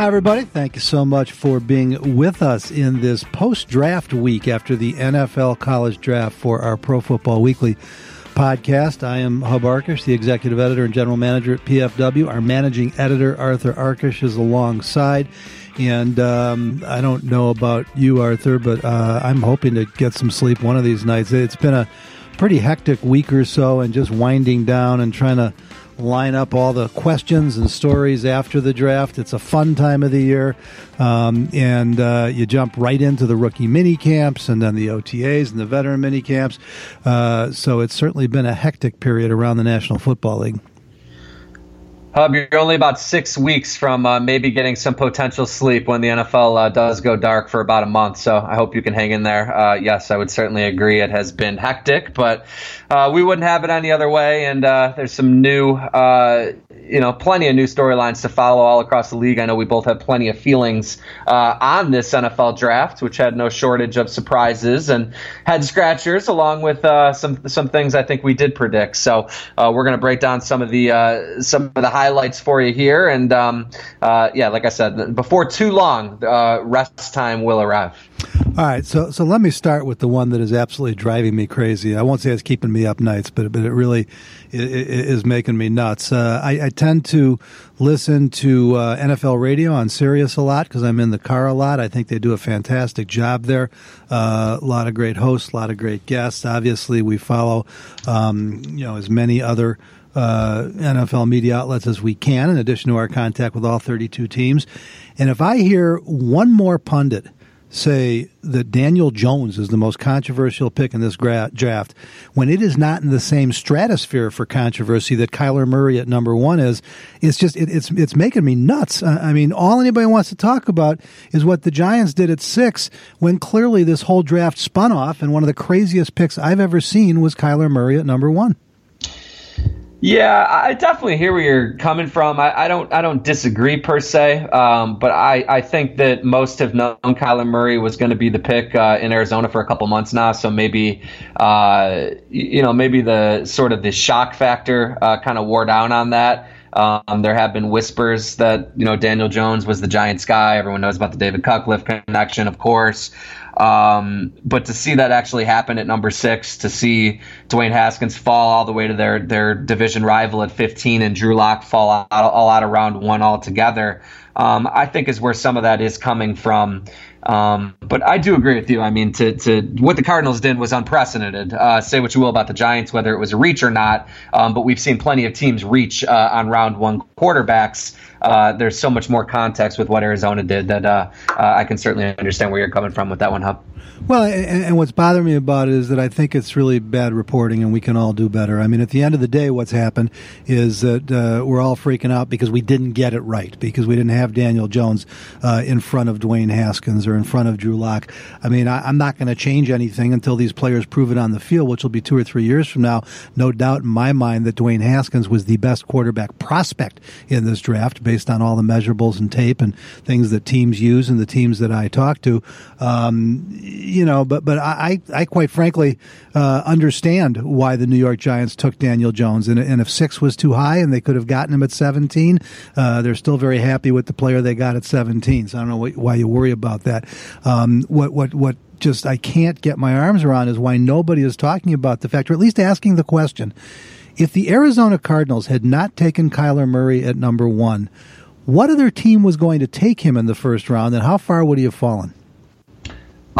Hi, everybody. Thank you so much for being with us in this post draft week after the NFL college draft for our Pro Football Weekly podcast. I am Hub Arkush, the executive editor and general manager at PFW. Our managing editor, Arthur Arkush, is alongside. And um, I don't know about you, Arthur, but uh, I'm hoping to get some sleep one of these nights. It's been a pretty hectic week or so and just winding down and trying to line up all the questions and stories after the draft. It's a fun time of the year, um, and uh, you jump right into the rookie mini camps and then the OTAs and the veteran mini camps. Uh, so it's certainly been a hectic period around the National Football League. Hub, you're only about six weeks from uh, maybe getting some potential sleep when the NFL uh, does go dark for about a month. So I hope you can hang in there. Uh, yes, I would certainly agree. It has been hectic, but uh, we wouldn't have it any other way. And uh, there's some new, uh, you know, plenty of new storylines to follow all across the league. I know we both have plenty of feelings on this NFL draft, which had no shortage of surprises and head scratchers, along with some some things I think we did predict. So we're going to break down some of the some of the highlights for you here. And um, uh, yeah, like I said, before too long, uh, rest time will arrive. All right, so so let me start with the one that is absolutely driving me crazy. I won't say it's keeping me up nights, but but it really is making me nuts. Uh, I, I, tend to listen to uh, NFL radio on Sirius a lot because I'm in the car a lot. I think they do a fantastic job there. Uh, a lot of great hosts, a lot of great guests. Obviously, we follow um, you know as many other uh, NFL media outlets as we can, in addition to our contact with all 32 teams. And if I hear one more pundit say that Daniel Jones is the most controversial pick in this gra- draft, when it is not in the same stratosphere for controversy that Kyler Murray at number one is, it's just it, it's it's making me nuts. I mean, all anybody wants to talk about is what the Giants did at six, when clearly this whole draft spun off, and one of the craziest picks I've ever seen was Kyler Murray at number one. Yeah, I definitely hear where you're coming from. I, I don't, I don't disagree per se, um, but I, I think that most have known Kyler Murray was going to be the pick uh, in Arizona for a couple months now. So maybe, uh, you know, maybe the sort of the shock factor uh, kind of wore down on that. Um, there have been whispers that you know Daniel Jones was the Giants guy. Everyone knows about the David Cutcliffe connection, of course. Um, but to see that actually happen at number six, to see Dwayne Haskins fall all the way to their their division rival at 15 and Drew Lock fall out, all out of round one altogether, um, I think is where some of that is coming from. Um, but I do agree with you. I mean, to, to what the Cardinals did was unprecedented. Uh, say what you will about the Giants, whether it was a reach or not, um, but we've seen plenty of teams reach uh, on round one quarterbacks. Uh, there's so much more context with what Arizona did that uh, uh, I can certainly understand where you're coming from with that one, Hub. Well, and, and, what's bothering me about it is that I think it's really bad reporting, and we can all do better. I mean, at the end of the day, what's happened is that uh, we're all freaking out because we didn't get it right, because we didn't have Daniel Jones uh, in front of Dwayne Haskins or in front of Drew Lock. I mean, I, am not going to change anything until these players prove it on the field, which will be two or three years from now. No doubt in my mind that Dwayne Haskins was the best quarterback prospect in this draft based on all the measurables and tape and things that teams use and the teams that I talk to. Um, you know, but but I I quite frankly uh, understand why the New York Giants took Daniel Jones, and and if six was too high and they could have gotten him at seventeen, uh, they're still very happy with the player they got at seventeen. So I don't know what, why you worry about that. Um, what what what just I can't get my arms around is why nobody is talking about the fact, or at least asking the question. If the Arizona Cardinals had not taken Kyler Murray at number one, what other team was going to take him in the first round, and how far would he have fallen?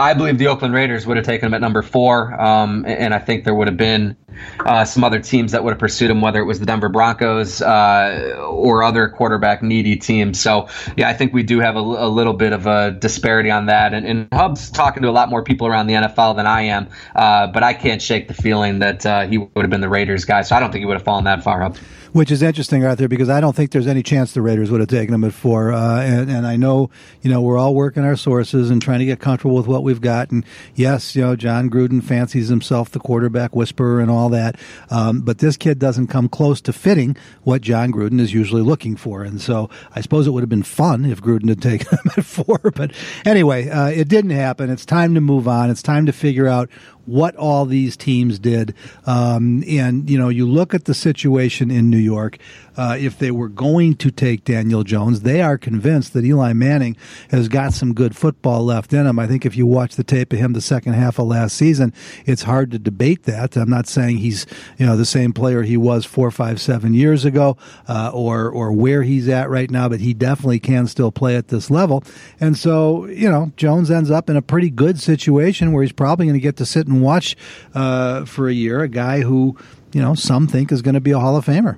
I believe the Oakland Raiders would have taken him at number four, um, and I think there would have been uh, some other teams that would have pursued him, whether it was the Denver Broncos uh, or other quarterback needy teams. So, yeah, I think we do have a, a little bit of a disparity on that. And, and, Hub's talking to a lot more people around the NFL than I am, uh, but I can't shake the feeling that uh, he would have been the Raiders guy. So I don't think he would have fallen that far up which is interesting, Arthur, because I don't think there's any chance the Raiders would have taken him at four. Uh, and, and I know, you know, we're all working our sources and trying to get comfortable with what we've got. And yes, you know, Jon Gruden fancies himself the quarterback whisperer and all that. Um, but this kid doesn't come close to fitting what Jon Gruden is usually looking for. And so I suppose it would have been fun if Gruden had taken him at four. But anyway, uh, it didn't happen. It's time to move on. It's time to figure out what all these teams did. Um, and, you know, you look at the situation in New York, uh, if they were going to take Daniel Jones, they are convinced that Eli Manning has got some good football left in him. I think if you watch the tape of him the second half of last season, it's hard to debate that. I'm not saying he's, you know, the same player he was four, five, seven years ago, uh, or, or where he's at right now, but he definitely can still play at this level. And so, you know, Jones ends up in a pretty good situation where he's probably going to get to sit and watch uh, for a year a guy who, you know, some think is going to be a Hall of Famer.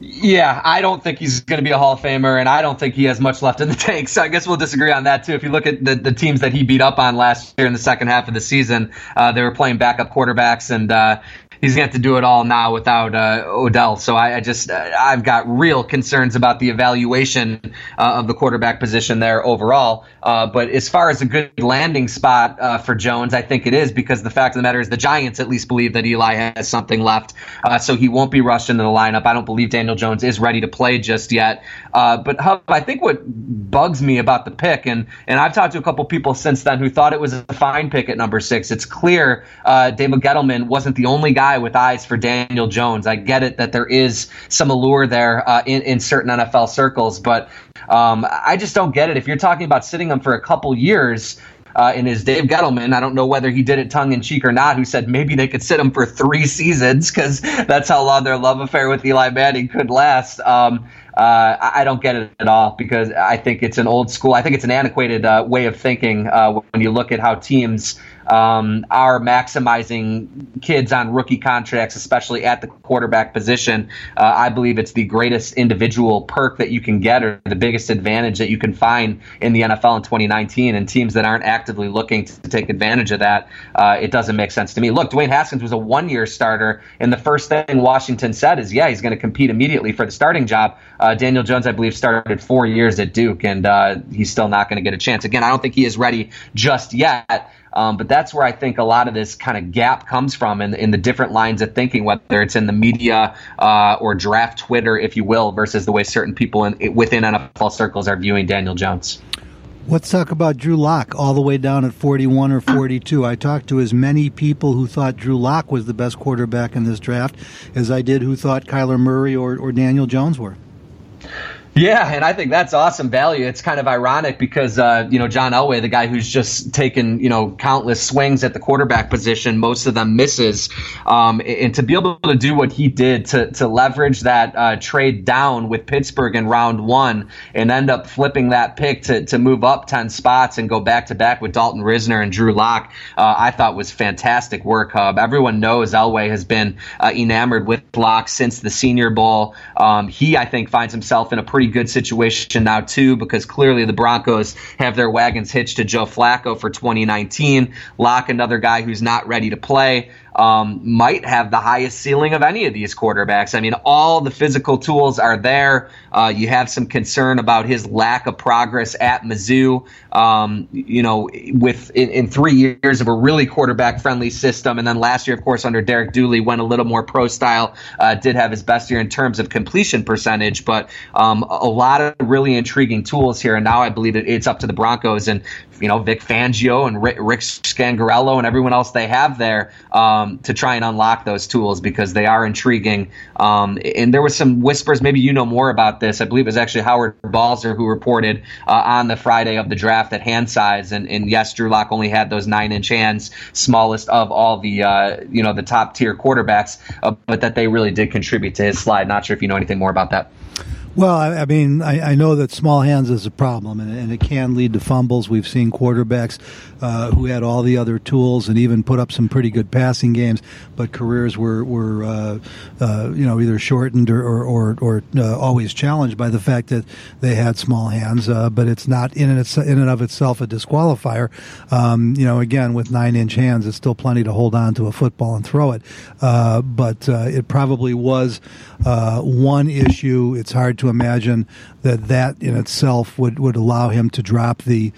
Yeah, I don't think he's going to be a Hall of Famer, and I don't think he has much left in the tank. So I guess we'll disagree on that too. If you look at the, the teams that he beat up on last year in the second half of the season, uh, they were playing backup quarterbacks, and uh, he's going to have to do it all now without uh, Odell. So I, I just I've got real concerns about the evaluation uh, of the quarterback position there overall. Uh, but as far as a good landing spot uh, for Jones, I think it is because the fact of the matter is the Giants at least believe that Eli has something left, uh, so he won't be rushed into the lineup. I don't believe Daniel Jones is ready to play just yet. but Hub, I think what bugs me about the pick, and and I've talked to a couple people since then who thought it was a fine pick at number six. It's clear David Gettleman wasn't the only guy guy with eyes for Daniel Jones. I get it that there is some allure there uh, in, in certain NFL circles, but um, I just don't get it. If you're talking about sitting him for a couple years, uh, and is Dave Gettleman. I don't know whether he did it tongue in cheek or not, who said maybe they could sit him for three seasons because that's how long their love affair with Eli Manning could last. Um, uh, I don't get it at all because I think it's an old school. I think it's an antiquated uh, way of thinking uh, when you look at how teams um, are maximizing kids on rookie contracts, especially at the quarterback position. Uh, I believe it's the greatest individual perk that you can get or the biggest advantage that you can find in the NFL in 2019. And teams that aren't actively looking to, take advantage of that, uh, it doesn't make sense to me. Look, Dwayne Haskins was a one year starter, and the first thing Washington said is, yeah, he's going to compete immediately for the starting job. Uh, Daniel Jones, I believe, started four years at Duke, and uh, he's still not going to get a chance. Again, I don't think he is ready just yet. Um, but that's where I think a lot of this kind of gap comes from in, in the different lines of thinking, whether it's in the media uh, or draft Twitter, if you will, versus the way certain people in, within NFL circles are viewing Daniel Jones. Let's talk about Drew Lock all the way down at 41 or 42. I talked to as many people who thought Drew Lock was the best quarterback in this draft as I did who thought Kyler Murray or, or Daniel Jones were. Yeah, and I think that's awesome value. It's kind of ironic because uh, you know John Elway, the guy who's just taken you know countless swings at the quarterback position, most of them misses, um, and to be able to do what he did to to leverage that uh, trade down with Pittsburgh in round one and end up flipping that pick to to move up ten spots and go back to back with Dalton Risner and Drew Lock, uh, I thought was fantastic work. Hub. Everyone knows Elway has been uh, enamored with Lock since the Senior Bowl. Um, he, I think, finds himself in a pretty good situation now too, because clearly the Broncos have their wagons hitched to Joe Flacco for 2019. Lock, another guy who's not ready to play um, might have the highest ceiling of any of these quarterbacks. I mean, all the physical tools are there. Uh, you have some concern about his lack of progress at Mizzou. Um, you know, with in, in, three years of a really quarterback friendly system, and then last year, of course, under Derek Dooley, went a little more pro style. Uh, did have his best year in terms of completion percentage, but um, a lot of really intriguing tools here. And now I believe it's up to the Broncos and you know Vic Fangio and Rick, Scangarello and everyone else they have there um, to try and unlock those tools because they are intriguing. Um, and there was some whispers. Maybe you know more about this. I believe it was actually Howard Balzer who reported uh, on the Friday of the draft at hand size. And, and yes, Drew Lock only had those nine inch hands, smallest of all the uh, you know the top tier quarterbacks, uh, but that they really did contribute to his slide. Not sure if you know anything more about that. Well, I, I mean, I, I, know that small hands is a problem, and, and, it can lead to fumbles. We've seen quarterbacks uh, who had all the other tools and even put up some pretty good passing games, but careers were were uh, uh, you know either shortened or or, or, or uh, always challenged by the fact that they had small hands. Uh, but it's not in and, in and of itself a disqualifier. Um, you know, again, with nine inch hands, it's still plenty to hold on to a football and throw it. Uh, but it probably was one issue. It's hard to imagine that that in itself would, would allow him to drop the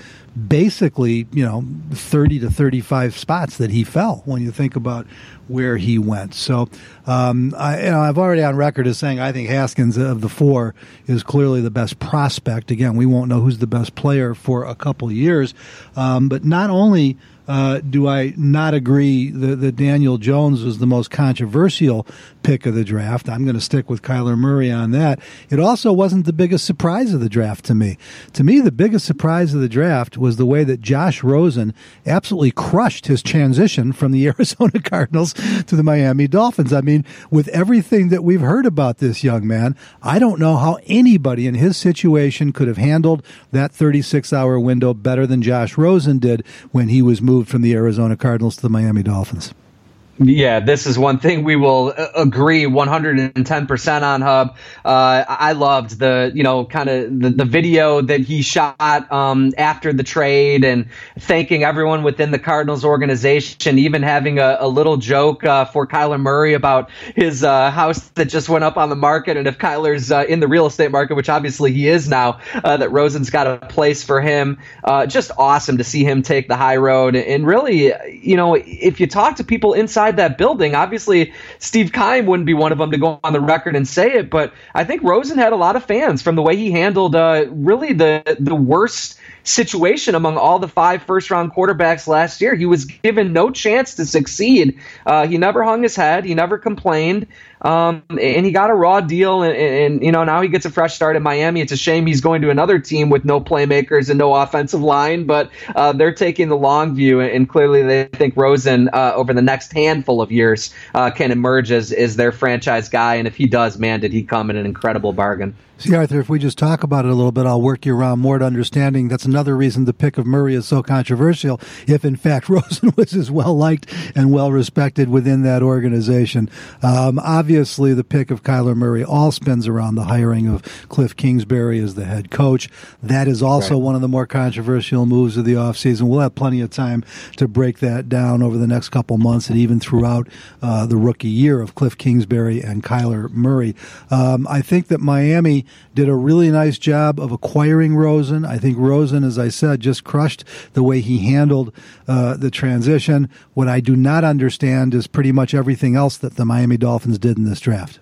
basically, you know, 30 to 35 spots that he fell when you think about where he went. So, um, I, you know, I've already on record as saying I think Haskins of the four is clearly the best prospect. Again, we won't know who's the best player for a couple years, um, but not only uh, do I not agree that, that, Daniel Jones was the most controversial pick of the draft? I'm going to stick with Kyler Murray on that. It also wasn't the biggest surprise of the draft to me. To me, the biggest surprise of the draft was the way that Josh Rosen absolutely crushed his transition from the Arizona Cardinals to the Miami Dolphins. I mean, with everything that we've heard about this young man, I don't know how anybody in his situation could have handled that 36 hour window better than Josh Rosen did when he was moved moved from the Arizona Cardinals to the Miami Dolphins. Yeah, this is one thing we will uh, agree 110% on Hub. Uh, I loved the, you know, kind of the, the, video that he shot um, after the trade and thanking everyone within the Cardinals organization, even having a, a little joke uh, for Kyler Murray about his uh, house that just went up on the market. And if Kyler's uh, in the real estate market, which obviously he is now, uh, that Rosen's got a place for him. just awesome to see him take the high road. And really, you know, if you talk to people inside inside that building. Obviously, Steve Keim wouldn't be one of them to go on the record and say it, but I think Rosen had a lot of fans from the way he handled uh, really the the worst situation among all the five first round quarterbacks last year. He was given no chance to succeed. Uh, he never hung his head. He never complained. Um, and he got a raw deal, and, and, you know now he gets a fresh start in Miami. It's a shame he's going to another team with no playmakers and no offensive line, but uh, they're taking the long view, and clearly they think Rosen uh, over the next handful of years uh, can emerge as, as their franchise guy. And if he does, man, did he come in an incredible bargain. See, Arthur, if we just talk about it a little bit, I'll work you around more to understanding. That's another reason the pick of Murray is so controversial. If in fact Rosen was as well liked and well respected within that organization, um, obviously the pick of Kyler Murray all spins around the hiring of Cliff Kingsbury as the head coach. That is also right. one of the more controversial moves of the offseason. We'll have plenty of time to break that down over the next couple months and even throughout uh, the rookie year of Cliff Kingsbury and Kyler Murray. Um, I think that Miami did a really nice job of acquiring Rosen. I think Rosen, as I said, just crushed the way he handled uh, the transition. What I do not understand is pretty much everything else that the Miami Dolphins did in this draft.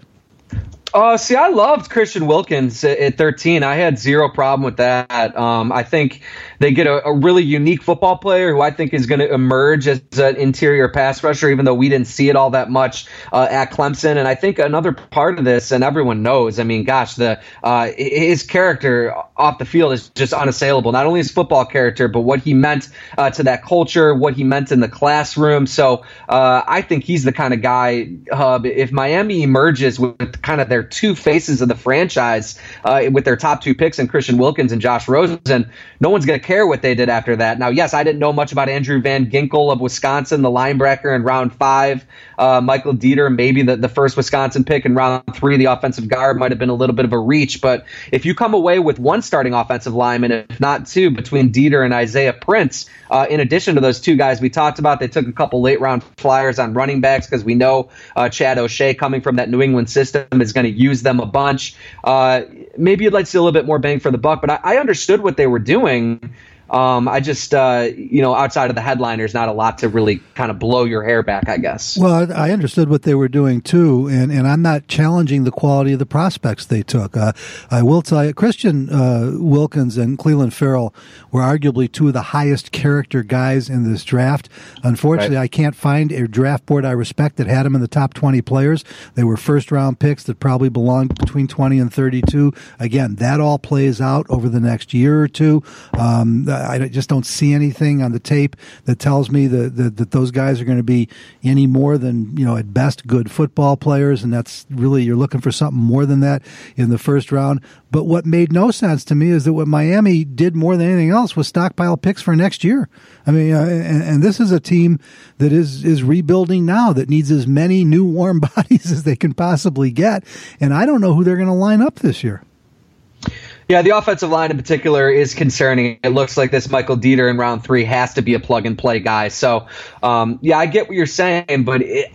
Uh, see, I loved Christian Wilkins at 13. I had zero problem with that. Um, I think they get a, a, really unique football player who I think is going to emerge as an interior pass rusher, even though we didn't see it all that much uh, at Clemson. And I think another part of this, and everyone knows, I mean, gosh, the uh, his character off the field is just unassailable. Not only his football character, but what he meant uh, to that culture, what he meant in the classroom. So uh, I think he's the kind of guy, Hub. If Miami emerges with kind of their two faces of the franchise, uh, with their top two picks and Christian Wilkins and Josh Rosen, no one's going to care what they did after that. Now, yes, I didn't know much about Andrew Van Ginkel of Wisconsin, the linebacker in round five. Uh, Michael Deiter, maybe the, the first Wisconsin pick in round three, the offensive guard might have been a little bit of a reach. But if you come away with one starting offensive lineman, if not two, between Deiter and Isaiah Prince, uh, in addition to those two guys we talked about, they took a couple late round flyers on running backs because we know uh, Chad O'Shea coming from that New England system is going to use them a bunch. Uh, maybe you'd like to see a little bit more bang for the buck, but I, I understood what they were doing. Um, I just, uh, you know, outside of the headliners, not a lot to really kind of blow your hair back, I guess. Well, I understood what they were doing too, and, and I'm not challenging the quality of the prospects they took. Uh, I will tell you, Christian uh, Wilkins and Clelin Ferrell were arguably two of the highest character guys in this draft. Unfortunately, right. I can't find a draft board I respect that had them in the top 20 players. They were first round picks that probably belonged between 20 and 32. Again, that all plays out over the next year or two. Um, I just don't see anything on the tape that tells me that, that, that those guys are going to be any more than, you know, at best good football players. And that's really, you're looking for something more than that in the first round. But what made no sense to me is that what Miami did more than anything else was stockpile picks for next year. I mean, uh, and, and, this is a team that is is rebuilding now that needs as many new warm bodies as they can possibly get. And I don't know who they're going to line up this year. Yeah, the offensive line in particular is concerning. It looks like this Michael Deiter in round three has to be a plug and play guy. So, um, yeah, I get what you're saying, but it,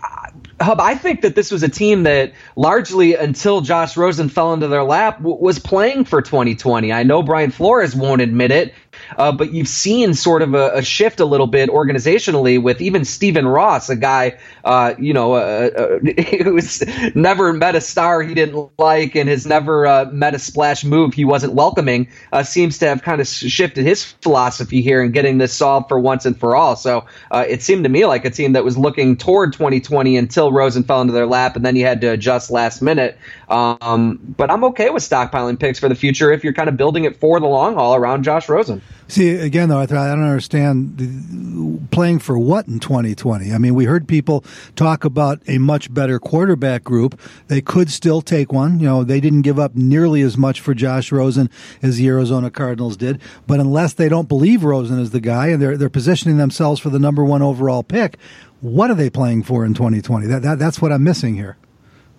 Hub, I think that this was a team that largely until Josh Rosen fell into their lap w- was playing for 2020. I know Brian Flores won't admit it, uh, but you've seen sort of a, a, shift a little bit organizationally with even Stephen Ross, a guy, uh, you know, uh, uh who's never met a star he didn't like and has never uh, met a splash move he wasn't welcoming, uh, seems to have kind of shifted his philosophy here and getting this solved for once and for all. So it seemed to me like a team that was looking toward 2020 until Rosen fell into their lap, and then you had to adjust last minute. Um, but I'm okay with stockpiling picks for the future if you're kind of building it for the long haul around Josh Rosen. See, again, though, I, I don't understand the, playing for what in 2020. I mean, we heard people talk about a much better quarterback group. They could still take one. You know, they didn't give up nearly as much for Josh Rosen as the Arizona Cardinals did. But unless they don't believe Rosen is the guy and they're they're positioning themselves for the number one overall pick, what are they playing for in 2020? That, that that's what I'm missing here.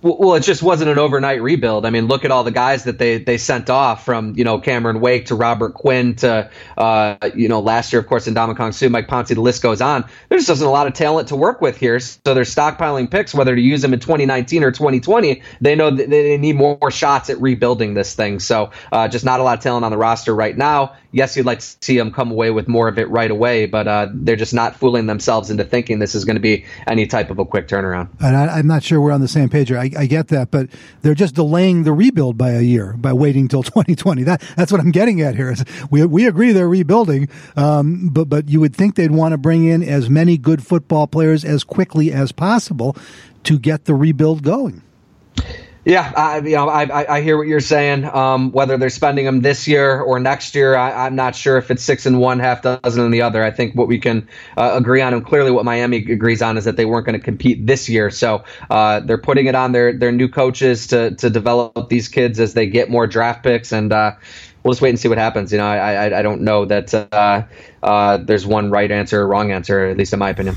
Well, it just wasn't an overnight rebuild. I mean, look at all the guys that they, they sent off from, you know, Cameron Wake to Robert Quinn to, uh, you know, last year, of course, in Ndamukong Suh, Mike Pouncey, the list goes on. There just isn't a lot of talent to work with here. So they're stockpiling picks, whether to use them in 2019 or 2020. They know that they need more shots at rebuilding this thing. So uh, just not a lot of talent on the roster right now. Yes, you'd like to see them come away with more of it right away, but uh, they're just not fooling themselves into thinking this is going to be any type of a quick turnaround. And I, am not sure we're on the same page here. I, I get that, but they're just delaying the rebuild by a year by waiting till 2020. That that's what I'm getting at here. Is we we agree they're rebuilding, um, but but you would think they'd want to bring in as many good football players as quickly as possible to get the rebuild going. Yeah, I, you know, I, I hear what you're saying. Um, whether they're spending them this year or next year, I, am not sure if it's six and one, half dozen in the other. I think what we can uh, agree on, and clearly what Miami agrees on, is that they weren't going to compete this year. So uh, they're putting it on their their new coaches to to develop these kids as they get more draft picks, and uh, we'll just wait and see what happens. You know, I I, I don't know that uh, uh, there's one right answer or wrong answer, at least in my opinion.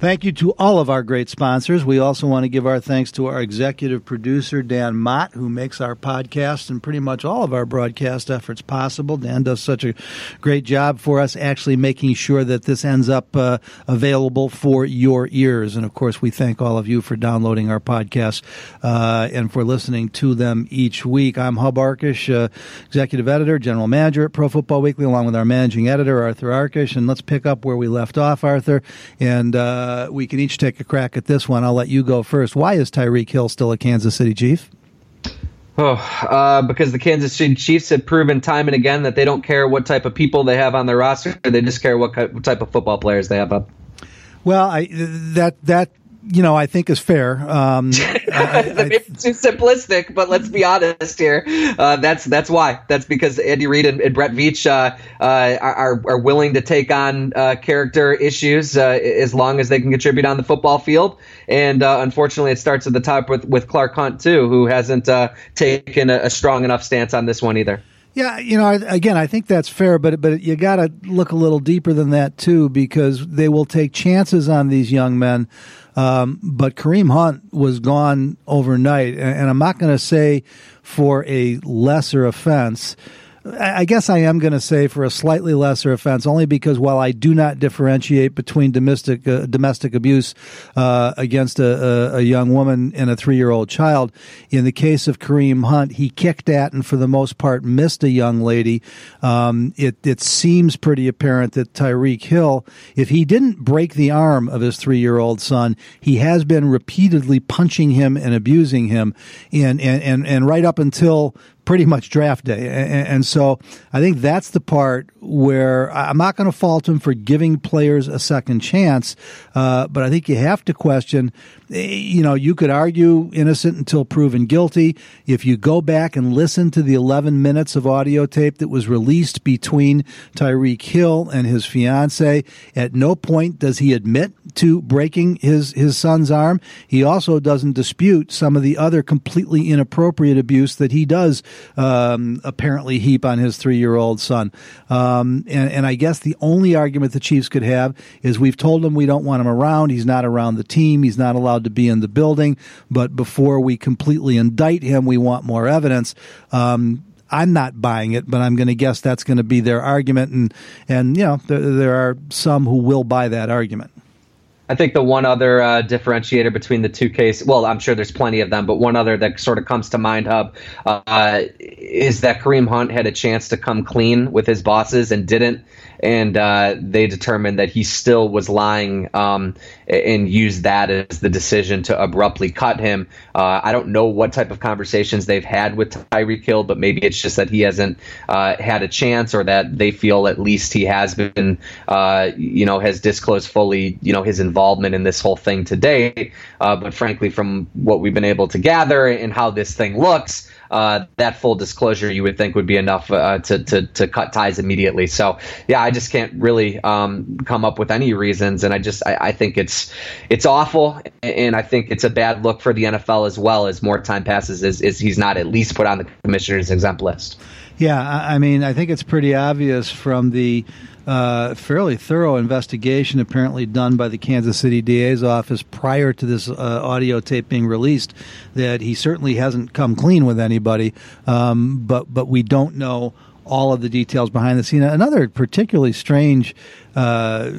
Thank you to all of our great sponsors. We also want to give our thanks to our executive producer, Dan Mott, who makes our podcast and pretty much all of our broadcast efforts possible. Dan does such a great job for us, actually making sure that this ends up uh, available for your ears. And of course, we thank all of you for downloading our podcasts uh, and for listening to them each week. I'm Hub Arkush, uh, executive editor, general manager at Pro Football Weekly, along with our managing editor, Arthur Arkush. And let's pick up where we left off, Arthur. And, uh, we can each take a crack at this one. I'll let you go first. Why is Tyreek Hill still a Kansas City Chief? Oh, uh, because the Kansas City Chiefs have proven time and again that they don't care what type of people they have on their roster; they just care what type of football players they have up. Well, I, that that you know, I think is fair. Um, I, I, too simplistic, but let's be honest here. Uh, that's that's why. That's because Andy Reid and, and Brett Veach uh, uh, are are willing to take on uh, character issues uh, as long as they can contribute on the football field. And uh, unfortunately, it starts at the top with with Clark Hunt too, who hasn't taken a, a strong enough stance on this one either. Yeah, you know, again, I think that's fair, but but you got to look a little deeper than that too, because they will take chances on these young men um, but Kareem Hunt was gone overnight, and, and I'm not going to say for a lesser offense. I guess I am going to say for a slightly lesser offense, only because while I do not differentiate between domestic uh, domestic abuse uh, against a, a, young woman and a three year old child, in the case of Kareem Hunt, he kicked at and for the most part missed a young lady. Um, it it seems pretty apparent that Tyreek Hill, if he didn't break the arm of his three year old son, he has been repeatedly punching him and abusing him, and and and, and right up until pretty much draft day. And, and, so I think that's the part where I'm not going to fault him for giving players a second chance, uh, but I think you have to question Eh, you know, you could argue innocent until proven guilty. If you go back and listen to the 11 minutes of audio tape that was released between Tyreek Hill and his fiance, at no point does he admit to breaking his, his son's arm. He also doesn't dispute some of the other completely inappropriate abuse that he does um, apparently heap on his three year old son. Um, and, and I guess the only argument the Chiefs could have is we've told him we don't want him around. He's not around the team. He's not allowed to be in the building, but before we completely indict him, we want more evidence. Um, I'm not buying it, but I'm going to guess that's going to be their argument, and and you know there, there are some who will buy that argument. I think the one other uh, differentiator between the two cases, well, I'm sure there's plenty of them, but one other that sort of comes to mind, Hub, uh, is that Kareem Hunt had a chance to come clean with his bosses and didn't and uh, they determined that he still was lying um, and used that as the decision to abruptly cut him. Uh, I don't know what type of conversations they've had with Tyreek Hill, but maybe it's just that he hasn't uh, had a chance, or that they feel at least he has been, uh, you know, has disclosed fully, you know, his involvement in this whole thing today. Uh, but frankly, from what we've been able to gather and how this thing looks uh, that full disclosure you would think would be enough uh, to, to, to cut ties immediately. So yeah, I just can't really um, come up with any reasons, and I just I, I, think it's it's awful, and I think it's a bad look for the NFL as well as more time passes. Is, is he's not at least put on the commissioner's exempt list? Yeah, I mean, I think it's pretty obvious from the uh, fairly thorough investigation apparently done by the Kansas City DA's office prior to this uh, audio tape being released that he certainly hasn't come clean with anybody, um, but but we don't know all of the details behind the scene. Another particularly strange uh,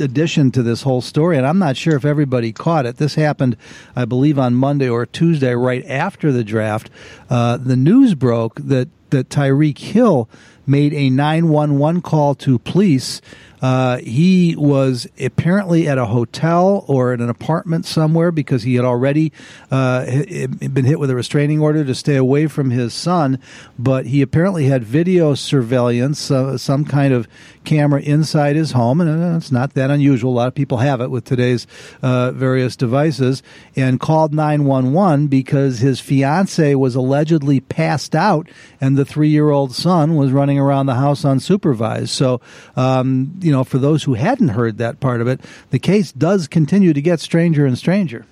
addition to this whole story, and I'm not sure if everybody caught it. This happened, I believe, on Monday or Tuesday, right after the draft. Uh, the news broke that that Tyreek Hill made a 911 call to police uh, he was apparently at a hotel or in an apartment somewhere because he had already uh, been hit with a restraining order to stay away from his son. But he apparently had video surveillance, uh, some kind of camera inside his home, and it's not that unusual. A lot of people have it with today's uh, various devices, and called 911 because his fiance was allegedly passed out, and the three year old son was running around the house unsupervised. So, um, you know, for those who hadn't heard that part of it, the case does continue to get stranger and stranger.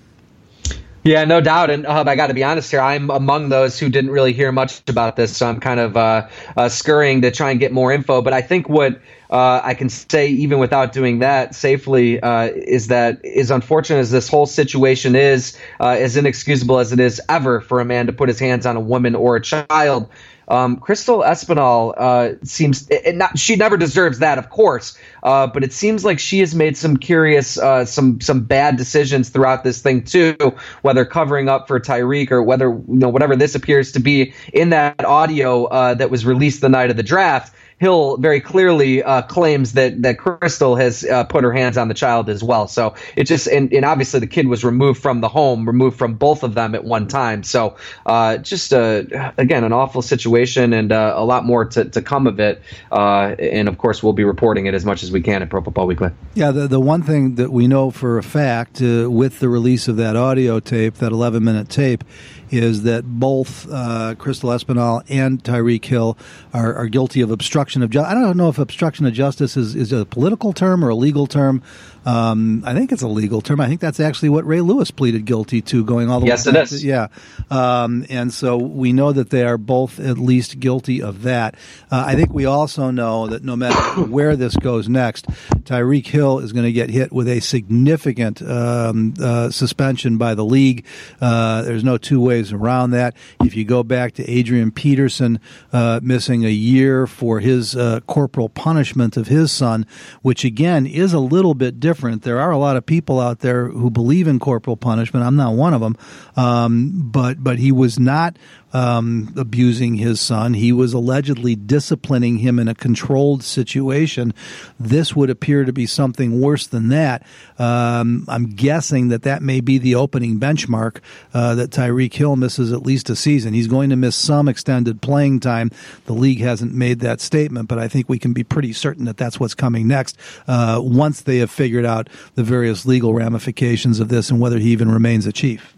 Yeah, no doubt. And I got to be honest here, I'm among those who didn't really hear much about this, so I'm kind of uh, uh, scurrying to try and get more info. But I think what uh, I can say, even without doing that safely, uh, is that as unfortunate as this whole situation is, uh, as inexcusable as it is ever for a man to put his hands on a woman or a child, um, Crystal Espinal uh, seems not, she never deserves that, of course, uh, but it seems like she has made some curious, uh, some some bad decisions throughout this thing too. Whether covering up for Tyreek or whether you know whatever this appears to be in that audio uh, that was released the night of the draft. Hill very clearly uh, claims that that Crystal has uh, put her hands on the child as well. So it just and, and obviously the kid was removed from the home, removed from both of them at one time. So uh, just uh, again an awful situation and uh, a lot more to, to come of it. Uh, and of course we'll be reporting it as much as we can at Pro Football Weekly. Yeah, the the one thing that we know for a fact with the release of that audio tape, that 11 minute tape is that both uh, Crystal Espinal and Tyreek Hill are, are guilty of obstruction of justice. I don't know if obstruction of justice is, is a political term or a legal term, Um, I think it's a legal term. I think that's actually what Ray Lewis pleaded guilty to, going all the yes, way. Yes, it is. Yeah, um, and so we know that they are both at least guilty of that. Uh, I think we also know that no matter where this goes next, Tyreek Hill is going to get hit with a significant um, uh, suspension by the league. Uh, there's no two ways around that. If you go back to Adrian Peterson uh, missing a year for his uh, corporal punishment of his son, which again is a little bit different. There are a lot of people out there who believe in corporal punishment. I'm not one of them, um, but but he was not um, abusing his son. He was allegedly disciplining him in a controlled situation. This would appear to be something worse than that. Um, I'm guessing that that may be the opening benchmark uh, that Tyreek Hill misses at least a season. He's going to miss some extended playing time. The league hasn't made that statement, but I think we can be pretty certain that that's what's coming next uh, once they have figured out the various legal ramifications of this and whether he even remains a chief.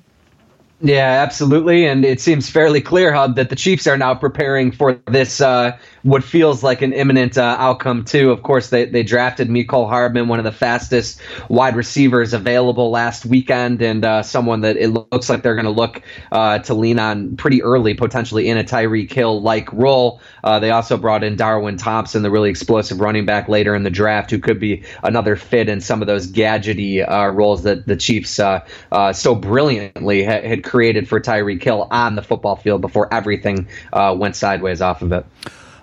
Yeah, absolutely. And it seems fairly clear, Hub, that the Chiefs are now preparing for this, uh, what feels like an imminent uh, outcome, too. Of course, they, they drafted Mecole Hardman, one of the fastest wide receivers available last weekend, and uh, someone that it looks like they're going to look uh, to lean on pretty early, potentially in a Tyreek Hill like role. Uh, they also brought in Darwin Thompson, the really explosive running back later in the draft, who could be another fit in some of those gadgety uh, roles that the Chiefs so brilliantly had, had created for Tyreek Hill on the football field before everything uh, went sideways off of it.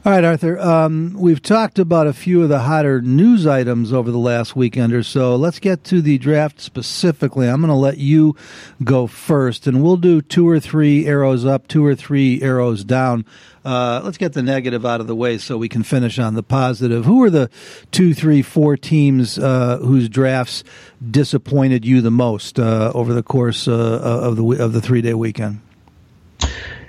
All right, Arthur. Um, we've talked about a few of the hotter news items over the last weekend or so. Let's get to the draft specifically. I'm going to let you go first, and we'll do two or three arrows up, two or three arrows down. Uh, let's get the negative out of the way so we can finish on the positive. Who are the two, three, four teams uh, whose drafts disappointed you the most uh, over the course uh, of the of the three day weekend?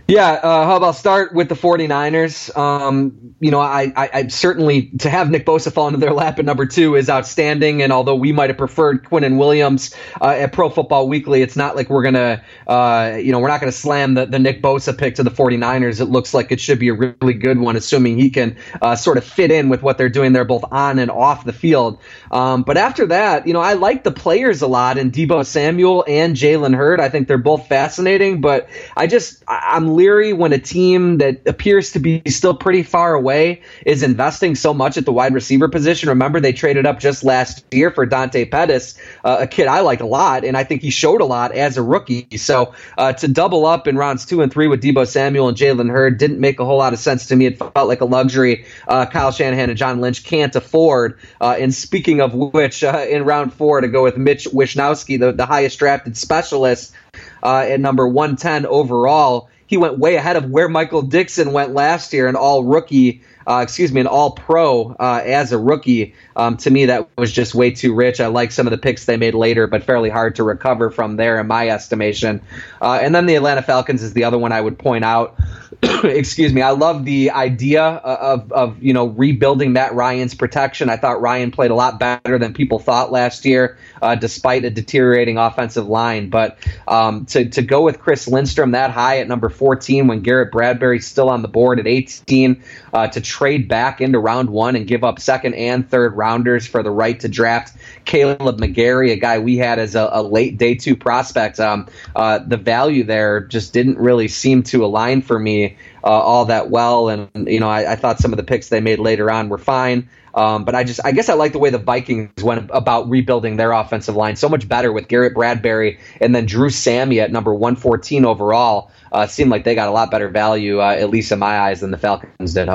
Yeah, uh, how about start with the 49ers? Um, you know, I, I, I, certainly to have Nick Bosa fall into their lap at number two is outstanding. And although we might have preferred Quinnen Williams uh, at Pro Football Weekly, it's not like we're gonna, uh, you know, we're not gonna slam the, the Nick Bosa pick to the 49ers. It looks like it should be a really good one, assuming he can uh, sort of fit in with what they're doing there, both on and off the field. Um, but after that, you know, I like the players a lot, in Deebo Samuel and Jalen Hurd. I think they're both fascinating, but I just I'm leery when a team that appears to be still pretty far away is investing so much at the wide receiver position. Remember, they traded up just last year for Dante Pettis, uh, a kid I like a lot, and I think he showed a lot as a rookie. So uh, to double up in rounds two and three with Deebo Samuel and Jalen Hurd didn't make a whole lot of sense to me. It felt like a luxury uh, Kyle Shanahan and John Lynch can't afford. Uh, and speaking of which, uh, in round four, to go with Mitch Wishnowsky, the, the highest drafted specialist uh, at number 110 overall he went way ahead of where Michael Dickson went last year, an all rookie, uh, excuse me, an all pro uh, as a rookie. Um, to me, that was just way too rich. I like some of the picks they made later, but fairly hard to recover from there, in my estimation. Uh, and then the Atlanta Falcons is the other one I would point out. excuse me. I love the idea of, of you know rebuilding Matt Ryan's protection. I thought Ryan played a lot better than people thought last year, uh, despite a deteriorating offensive line. But um, to to go with Chris Lindstrom that high at number 14 when Garrett Bradbury's still on the board at 18, uh, to trade back into round one and give up second and third rounders for the right to draft Kaleb McGary, a guy we had as a, a late day two prospect. Um, uh, the value there just didn't really seem to align for me uh, all that well, and you know I, I, thought some of the picks they made later on were fine. Um, but I just, I guess I like the way the Vikings went about rebuilding their offensive line so much better with Garrett Bradbury and then Dru Samia at number 114 overall. Uh, seemed like they got a lot better value, uh, at least in my eyes, than the Falcons did.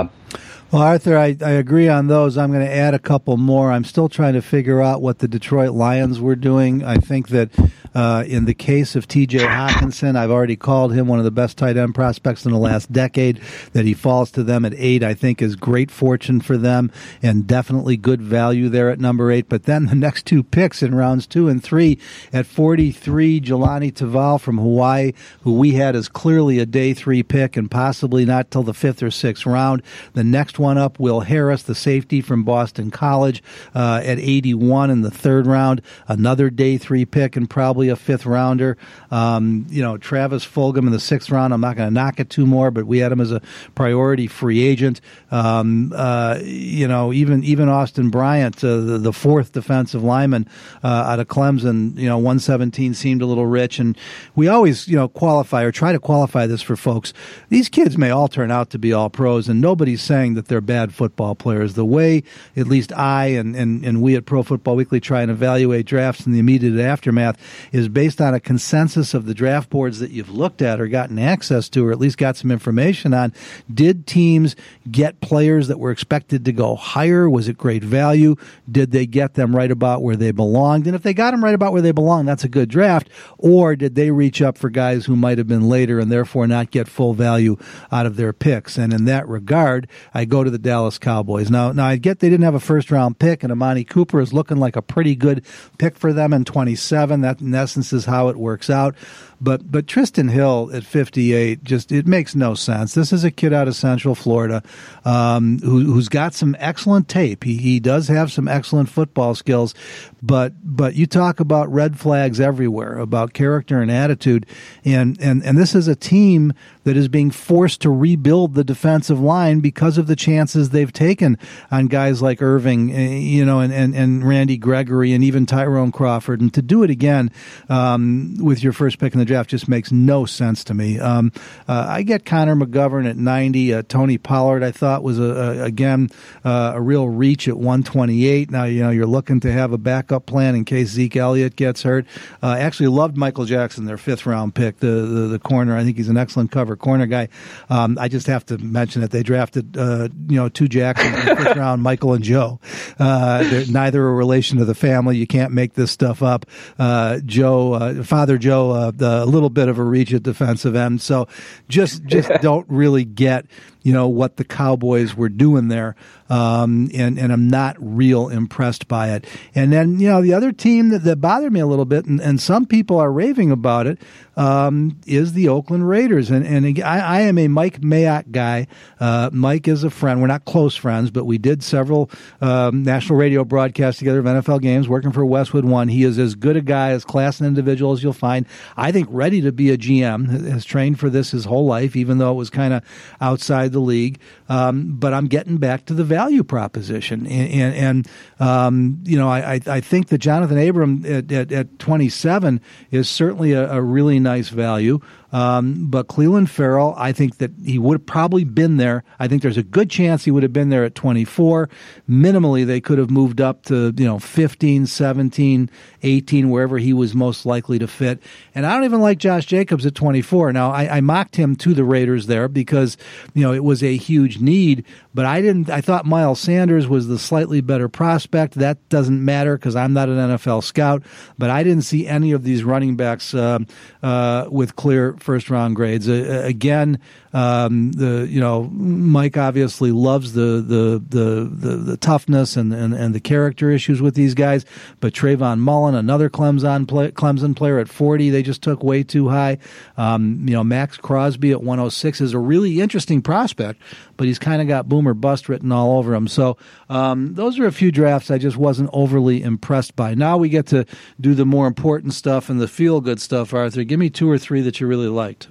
Well, Arthur, I, I agree on those. I'm going to add a couple more. I'm still trying to figure out what the Detroit Lions were doing. I think that uh, in the case of TJ Hockenson, I've already called him one of the best tight end prospects in the last decade. That he falls to them at eight, I think, is great fortune for them and definitely good value there at number eight. But then the next two picks in rounds two and three at 43, Jahlani Tavai from Hawaii, who we had as clearly a day three pick and possibly not till the fifth or sixth round. The next one up, Will Harris, the safety from Boston College, uh, at 81 in the third round. Another day three pick and probably a fifth rounder. Um, you know, Travis Fulgham in the sixth round. I'm not going to knock it two more, but we had him as a priority free agent. Um, uh, you know, even even Austin Bryant, uh, the, the, fourth defensive lineman uh, out of Clemson, you know, 117 seemed a little rich. And we always, you know, qualify or try to qualify this for folks. These kids may all turn out to be all pros, and nobody's saying that they're bad football players. The way, at least I and, and, and we at Pro Football Weekly try and evaluate drafts in the immediate aftermath is based on a consensus of the draft boards that you've looked at or gotten access to, or at least got some information on. Did teams get players that were expected to go higher? Was it great value? Did they get them right about where they belonged? And if they got them right about where they belong, that's a good draft. Or did they reach up for guys who might have been later and therefore not get full value out of their picks? And in that regard, I go to the Dallas Cowboys. Now, now I get they didn't have a first round pick, and Amari Cooper is looking like a pretty good pick for them in 27. That in essence is how it works out. But but Trysten Hill at 58 just it makes no sense. This is a kid out of Central Florida um, who, has got some excellent tape. He he does have some excellent football skills, but but you talk about red flags everywhere about character and attitude, and and and this is a team that is being forced to rebuild the defensive line because of the chances they've taken on guys like Irving, eh, you know, and, and, and Randy Gregory and even Tyrone Crawford. And to do it again um, with your first pick in the just makes no sense to me. Um, uh, I get Connor McGovern at 90. Uh, Tony Pollard, I thought, was, a, a again, uh, a real reach at 128. Now, you know, you're looking to have a backup plan in case Zeke Elliott gets hurt. Uh, actually loved Michael Jackson, their fifth round pick, the, the, the corner. I think he's an excellent cover corner guy. Um, I just have to mention that they drafted, uh, you know, two Jacksons in the fifth round, Michael and Joe. Uh, they're neither a relation to the family. You can't make this stuff up. Uh, Joe, uh, Father Joe, uh, a little bit of a reach at defensive end. So just, just don't really get you know what the Cowboys were doing there, um, and and I'm not real impressed by it. And then you know the other team that, that bothered me a little bit, and, and some people are raving about it, um, is the Oakland Raiders. And and I, I am a Mike Mayock guy. Uh, Mike is a friend. We're not close friends, but we did several um, national radio broadcasts together of NFL games, working for Westwood One. He is as good a guy, as class and individual as you'll find. I think ready to be a GM. Has trained for this his whole life, even though it was kind of outside the league. Um, but I'm getting back to the value proposition, and, and, and um, you know, I, I think that Johnathan Abram at, at, at 27 is certainly a, a really nice value. Um, but Clelin Ferrell, I think that he would have probably been there. I think there's a good chance he would have been there at 24. Minimally, they could have moved up to, you know, 15, 17, 18, wherever he was most likely to fit. And I don't even like Josh Jacobs at 24. Now, I, I mocked him to the Raiders there because, you know, it was a huge need, but I didn't, I thought Miles Sanders was the slightly better prospect. That doesn't matter because I'm not an NFL scout, but I didn't see any of these running backs uh, uh, with clear first round grades. Uh, again, um, the you know Mike obviously loves the the the the, the toughness and, and, and the character issues with these guys, but Trayvon Mullen, another Clemson play, Clemson player at 40, they just took way too high. Um, you know Maxx Crosby at 106 is a really interesting prospect, but he's kind of got boomer bust written all over him. So um, those are a few drafts I just wasn't overly impressed by. Now we get to do the more important stuff and the feel good stuff. Arthur, give me two or three that you really liked.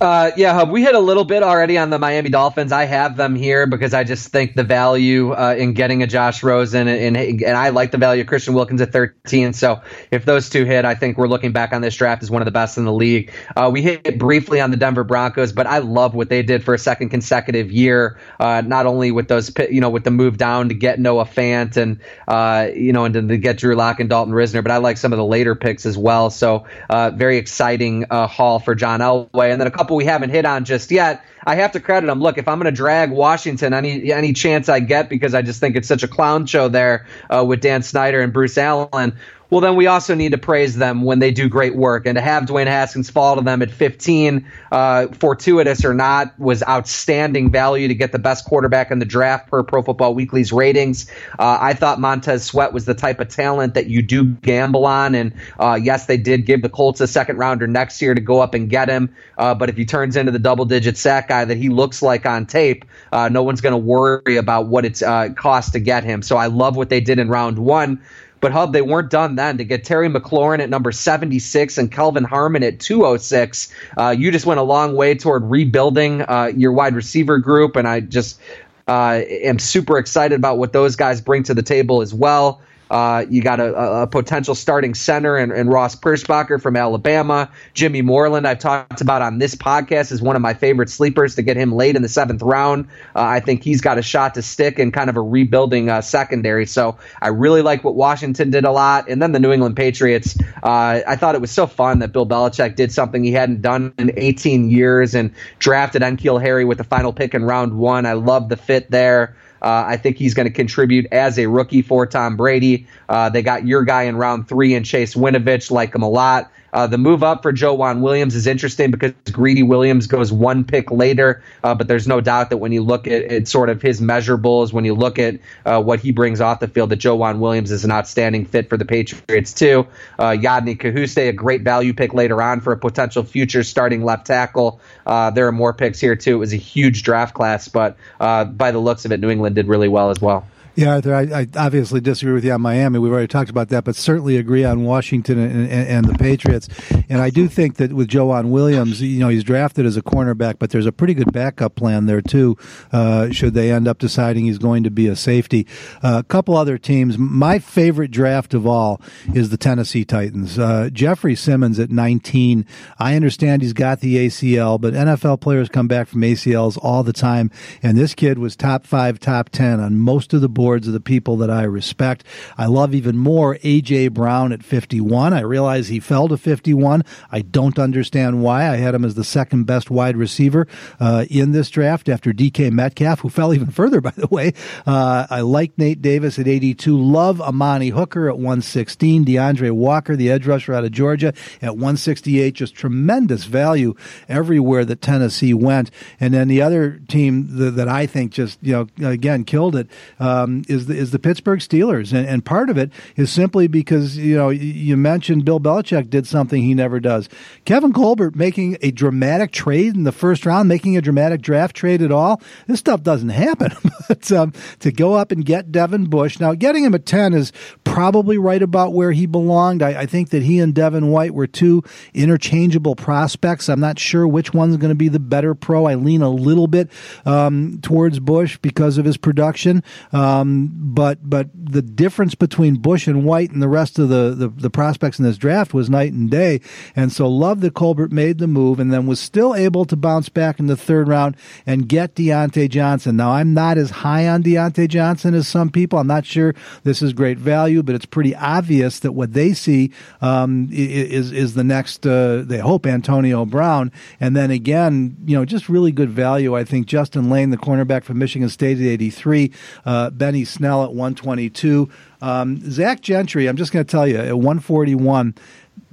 Uh, yeah, Hub, we hit a little bit already on the Miami Dolphins. I have them here because I just think the value uh, in getting a Josh Rosen and, and, and I like the value of Christian Wilkins at 13. So if those two hit, I think we're looking back on this draft as one of the best in the league. Uh, we hit briefly on the Denver Broncos, but I love what they did for a second consecutive year. Uh, not only with those, you know, with the move down to get Noah Fant and uh, you know, and to get Drew Lock and Dalton Risner, but I like some of the later picks as well. So uh, very exciting haul for John Elway, and then a couple couple we haven't hit on just yet. I have to credit them. Look, if I'm going to drag Washington any any chance I get because I just think it's such a clown show there uh, with Dan Snyder and Bruce Allen, well, then we also need to praise them when they do great work. And to have Dwayne Haskins fall to them at 15, uh, fortuitous or not, was outstanding value to get the best quarterback in the draft per Pro Football Weekly's ratings. Uh, I thought Montez Sweat was the type of talent that you do gamble on. And uh, yes, they did give the Colts a second rounder next year to go up and get him. Uh, but if he turns into the double digit sack guy that he looks like on tape, uh, no one's going to worry about what it's uh, cost to get him. So I love what they did in round one. But Hub, they weren't done then. To get Terry McLaurin at number 76 and Kelvin Harmon at 206, uh, you just went a long way toward rebuilding uh, your wide receiver group. And I just uh, am super excited about what those guys bring to the table as well. Uh, you got a, a, potential starting center and, and Ross Pierschbacher from Alabama. Jimmy Moreland, I've talked about on this podcast, is one of my favorite sleepers to get him late in the seventh round. Uh, I think he's got a shot to stick in kind of a rebuilding uh, secondary. So I really like what Washington did a lot. And then the New England Patriots, uh, I thought it was so fun that Bill Belichick did something he hadn't done in 18 years and drafted N'Keal Harry with the final pick in round one. I love the fit there. Uh, I think he's going to contribute as a rookie for Tom Brady. Uh, they got your guy in round three and Chase Winovich, like him a lot. Uh, the move up for Joe Joejuan Williams is interesting because Greedy Williams goes one pick later, uh, but there's no doubt that when you look at, at sort of his measurables, when you look at uh, what he brings off the field, that Joe Joejuan Williams is an outstanding fit for the Patriots too. Uh, Yodny Cajuste, a great value pick later on for a potential future starting left tackle. Uh, there are more picks here too. It was a huge draft class, but uh, by the looks of it, New England did really well as well. Yeah, Arthur, I, I, obviously disagree with you on Miami. We've already talked about that, but certainly agree on Washington and, and, and the Patriots. And I do think that with Joejuan Williams, you know, he's drafted as a cornerback, but there's a pretty good backup plan there too. Uh, should they end up deciding he's going to be a safety, uh, a couple other teams. My favorite draft of all is the Tennessee Titans. Uh, Jeffrey Simmons at 19. I understand he's got the ACL, but NFL players come back from ACLs all the time, and this kid was top five, top ten on most of the boards of the people that I respect. I love even more A.J. Brown at 51. I realize he fell to 51. I don't understand why. I had him as the second best wide receiver uh, in this draft after DK Metcalf, who fell even further, by the way. Uh, I like Nate Davis at 82. Love Amani Hooker at 116. D'Andre Walker, the edge rusher out of Georgia, at 168. Just tremendous value everywhere that Tennessee went. And then the other team that, that I think just, you know, again, killed it um, is the is the Pittsburgh Steelers, and, and part of it is simply because you know you mentioned Bill Belichick did something he never does. Kevin Colbert making a dramatic trade in the first round, making a dramatic draft trade at all. This stuff doesn't happen. but um, to go up and get Devin Bush now, getting him at ten is probably right about where he belonged. I, I think that he and Devin White were two interchangeable prospects. I'm not sure which one's going to be the better pro. I lean a little bit um, towards Bush because of his production. Um, um, but but the difference between Bush and White and the rest of the, the, the prospects in this draft was night and day. And so love that Colbert made the move and then was still able to bounce back in the third round and get Diontae Johnson. Now I'm not as high on Diontae Johnson as some people. I'm not sure this is great value, but it's pretty obvious that what they see um, is is the next. Uh, they hope Antonio Brown, and then again, you know, just really good value. I think Justin Layne, the cornerback from Michigan State at 83, uh, Benny Snell at 122. Um, Zach Gentry, I'm just going to tell you, at 141,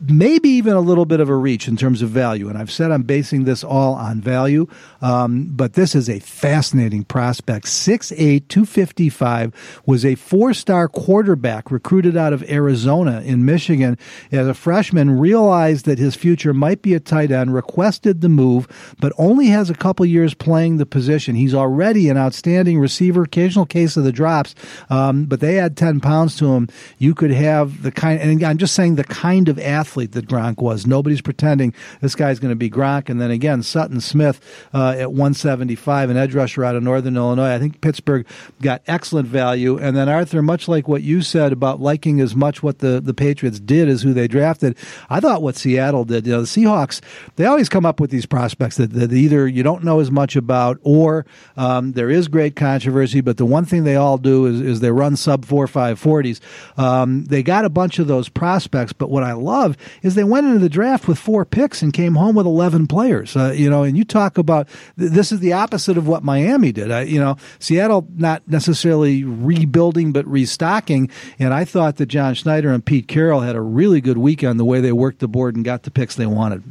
maybe even a little bit of a reach in terms of value. And I've said I'm basing this all on value, um, but this is a fascinating prospect. 6'8, 255, was a four star quarterback recruited out of Arizona in Michigan. As a freshman, realized that his future might be a tight end, requested the move, but only has a couple years playing the position. He's already an outstanding receiver, occasional case of the drops, um, but they add 10 pounds to him. You could have the kind, and I'm just saying the kind of athlete that Gronk was. Nobody's pretending this guy's going to be Gronk. And then again, Sutton Smith uh, at 175, an edge rusher out of Northern Illinois. I think Pittsburgh got excellent value. And then Arthur, much like what you said about liking as much what the, the Patriots did as who they drafted, I thought what Seattle did. You know, the Seahawks, they always come up with these prospects that, that either you don't know as much about or um, there is great controversy. But the one thing they all do is, is they run sub four five forties. Um, they got a bunch of those prospects, but what I love love is they went into the draft with four picks and came home with 11 players. Uh, you know, and you talk about th- this is the opposite of what Miami did. I, you know, Seattle not necessarily rebuilding but restocking, and I thought that John Schneider and Pete Carroll had a really good weekend the way they worked the board and got the picks they wanted.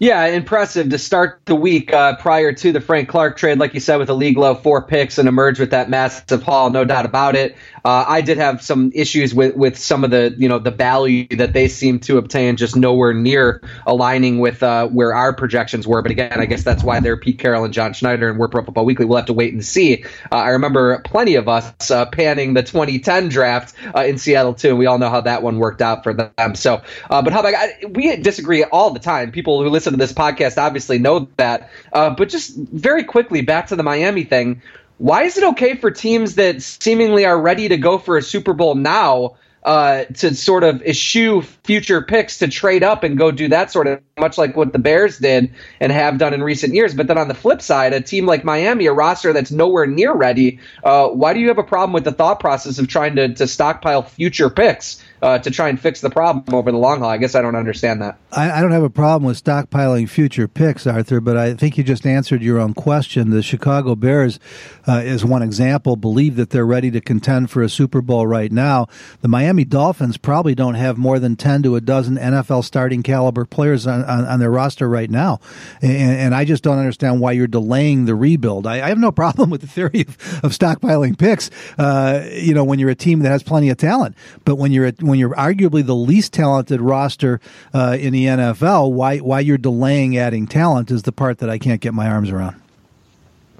Yeah, impressive to start the week uh, prior to the Frank Clark trade, like you said, with a league low four picks and emerge with that massive haul, no doubt about it. Uh, I did have some issues with, with some of the you know the value that they seem to obtain, just nowhere near aligning with uh, where our projections were. But again, I guess that's why they're Pete Carroll and John Schneider, and we're Pro Football Weekly. We'll have to wait and see. Uh, I remember plenty of us uh, panning the 2010 draft uh, in Seattle too, and we all know how that one worked out for them. So, but how about we disagree all the time. People who listen to this podcast obviously know that. but just very quickly back to the Miami thing why is it okay for teams that seemingly are ready to go for a Super Bowl now uh, to sort of eschew future picks to trade up and go do that sort of much like what the Bears did and have done in recent years. But then on the flip side, a team like Miami, a roster that's nowhere near ready, uh, why do you have a problem with the thought process of trying to, to stockpile future picks? Uh, to try and fix the problem over the long haul. I guess I don't understand that. I, I, don't have a problem with stockpiling future picks, Arthur, but I think you just answered your own question. The Chicago Bears uh, is one example, believe that they're ready to contend for a Super Bowl right now. The Miami Dolphins probably don't have more than 10 to a dozen NFL starting caliber players on, on, on their roster right now. And, and, I just don't understand why you're delaying the rebuild. I, I have no problem with the theory of, of stockpiling picks, uh, you know, when you're a team that has plenty of talent. But when you're at when you're arguably the least talented roster uh, in the NFL, why why you're delaying adding talent is the part that I can't get my arms around.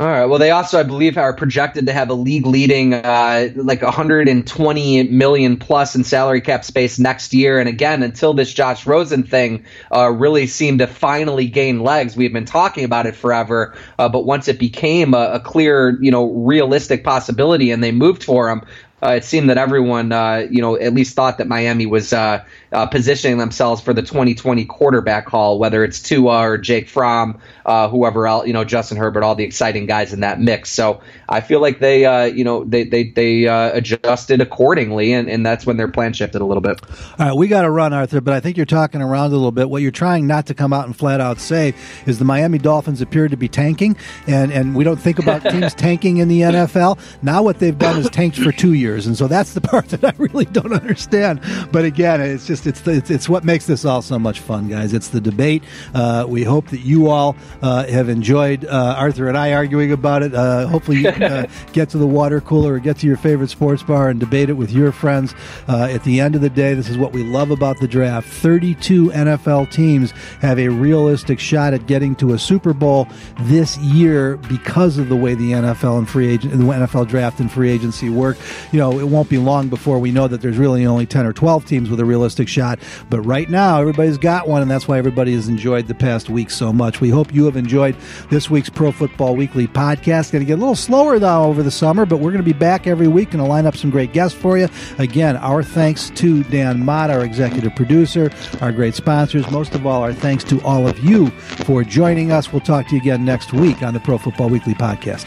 All right. Well, they also, I believe, are projected to have a league leading uh, like 120 million plus in salary cap space next year. And again, until this Josh Rosen thing uh, really seemed to finally gain legs, we've been talking about it forever. Uh, but once it became a, a, clear, you know, realistic possibility, and they moved for him, uh, it seemed that everyone, uh, you know, at least thought that Miami was uh, uh positioning themselves for the 2020 quarterback haul, whether it's Tua or Jake Fromm, uh, whoever else, you know, Justin Herbert, all the exciting guys in that mix. So I feel like they, uh, you know, they they they adjusted accordingly, and, and that's when their plan shifted a little bit. All right, we got to run, Arthur, but I think you're talking around a little bit. What you're trying not to come out and flat out say is the Miami Dolphins appear to be tanking, and and we don't think about teams tanking in the NFL. Now what they've done is tanked for two years years, and so that's the part that I really don't understand. But again, it's just it's it's, it's what makes this all so much fun, guys. It's the debate. Uh, we hope that you all uh, have enjoyed uh, Arthur and I arguing about it. Uh, hopefully, you can uh, get to the water cooler or get to your favorite sports bar and debate it with your friends. Uh, at the end of the day, this is what we love about the draft. Thirty-two NFL teams have a realistic shot at getting to a Super Bowl this year because of the way the NFL and free agent, the NFL draft and free agency work. You you know, it won't be long before we know that there's really only 10 or 12 teams with a realistic shot. But right now, everybody's got one, and that's why everybody has enjoyed the past week so much. We hope you have enjoyed this week's Pro Football Weekly podcast. Going to get a little slower, though, over the summer, but we're going to be back every week and line up some great guests for you. Again, our thanks to Dan Mott, our executive producer, our great sponsors. Most of all, our thanks to all of you for joining us. We'll talk to you again next week on the Pro Football Weekly podcast.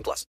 18 plus.